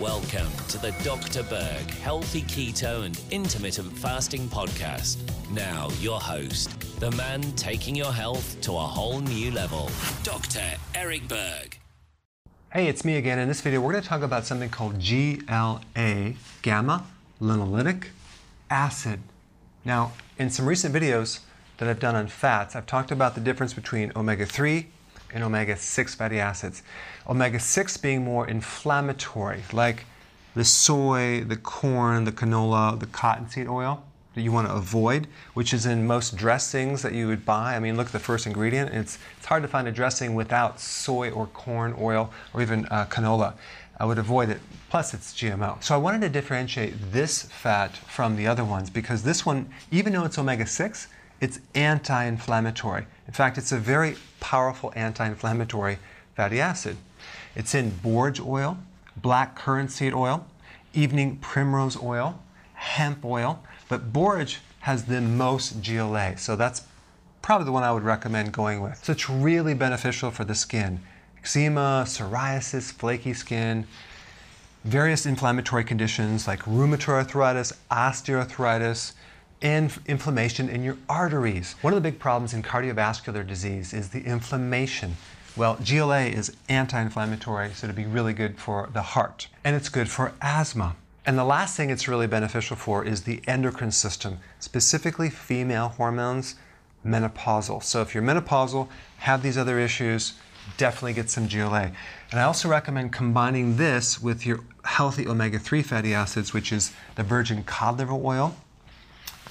Welcome to the Dr. Berg Healthy Keto and Intermittent Fasting Podcast. Now, your host, the man taking your health to a whole new level, Dr. Eric Berg. Hey, it's me again. In this video, we're going to talk about something called GLA, gamma linolenic acid. Now, in some recent videos that I've done on fats, I've talked about the difference between omega 3 and omega 6 fatty acids. Omega 6 being more inflammatory, like the soy, the corn, the canola, the cottonseed oil that you want to avoid, which is in most dressings that you would buy. I mean, look at the first ingredient. It's, it's hard to find a dressing without soy or corn oil or even uh, canola. I would avoid it. Plus, it's GMO. So I wanted to differentiate this fat from the other ones because this one, even though it's omega 6, it's anti inflammatory. In fact, it's a very powerful anti inflammatory fatty acid. It's in borage oil, black currant seed oil, evening primrose oil, hemp oil, but borage has the most GLA, so that's probably the one I would recommend going with. So it's really beneficial for the skin. Eczema, psoriasis, flaky skin, various inflammatory conditions like rheumatoid arthritis, osteoarthritis, and inflammation in your arteries. One of the big problems in cardiovascular disease is the inflammation. Well, GLA is anti inflammatory, so it'd be really good for the heart. And it's good for asthma. And the last thing it's really beneficial for is the endocrine system, specifically female hormones, menopausal. So if you're menopausal, have these other issues, definitely get some GLA. And I also recommend combining this with your healthy omega 3 fatty acids, which is the virgin cod liver oil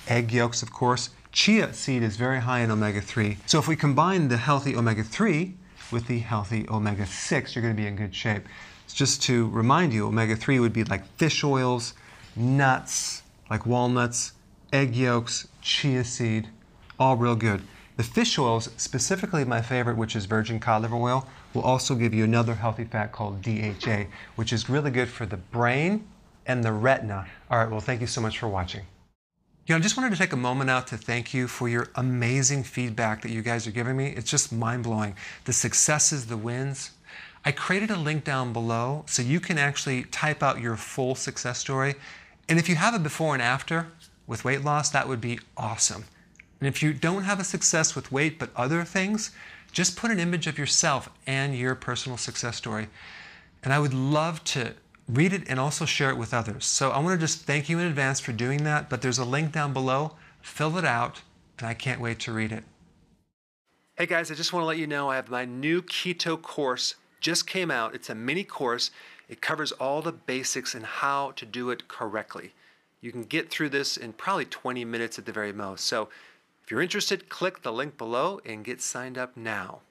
egg yolks, of course. Chia seed is very high in omega 3. So if we combine the healthy omega 3 with the healthy omega 6, you're going to be in good shape. Just to remind you, omega 3 would be like fish oils, nuts, like walnuts, egg yolks, chia seed, all real good. The fish oils, specifically my favorite, which is virgin cod liver oil, will also give you another healthy fat called DHA, which is really good for the brain and the retina. All right, well, thank you so much for watching. You know, I just wanted to take a moment out to thank you for your amazing feedback that you guys are giving me. It's just mind blowing. The successes, the wins. I created a link down below so you can actually type out your full success story. And if you have a before and after with weight loss, that would be awesome. And if you don't have a success with weight but other things, just put an image of yourself and your personal success story. And I would love to read it and also share it with others. So I want to just thank you in advance for doing that, but there's a link down below. Fill it out, and I can't wait to read it. Hey guys, I just want to let you know I have my new keto course just came out. It's a mini course. It covers all the basics and how to do it correctly. You can get through this in probably 20 minutes at the very most. So if you're interested, click the link below and get signed up now.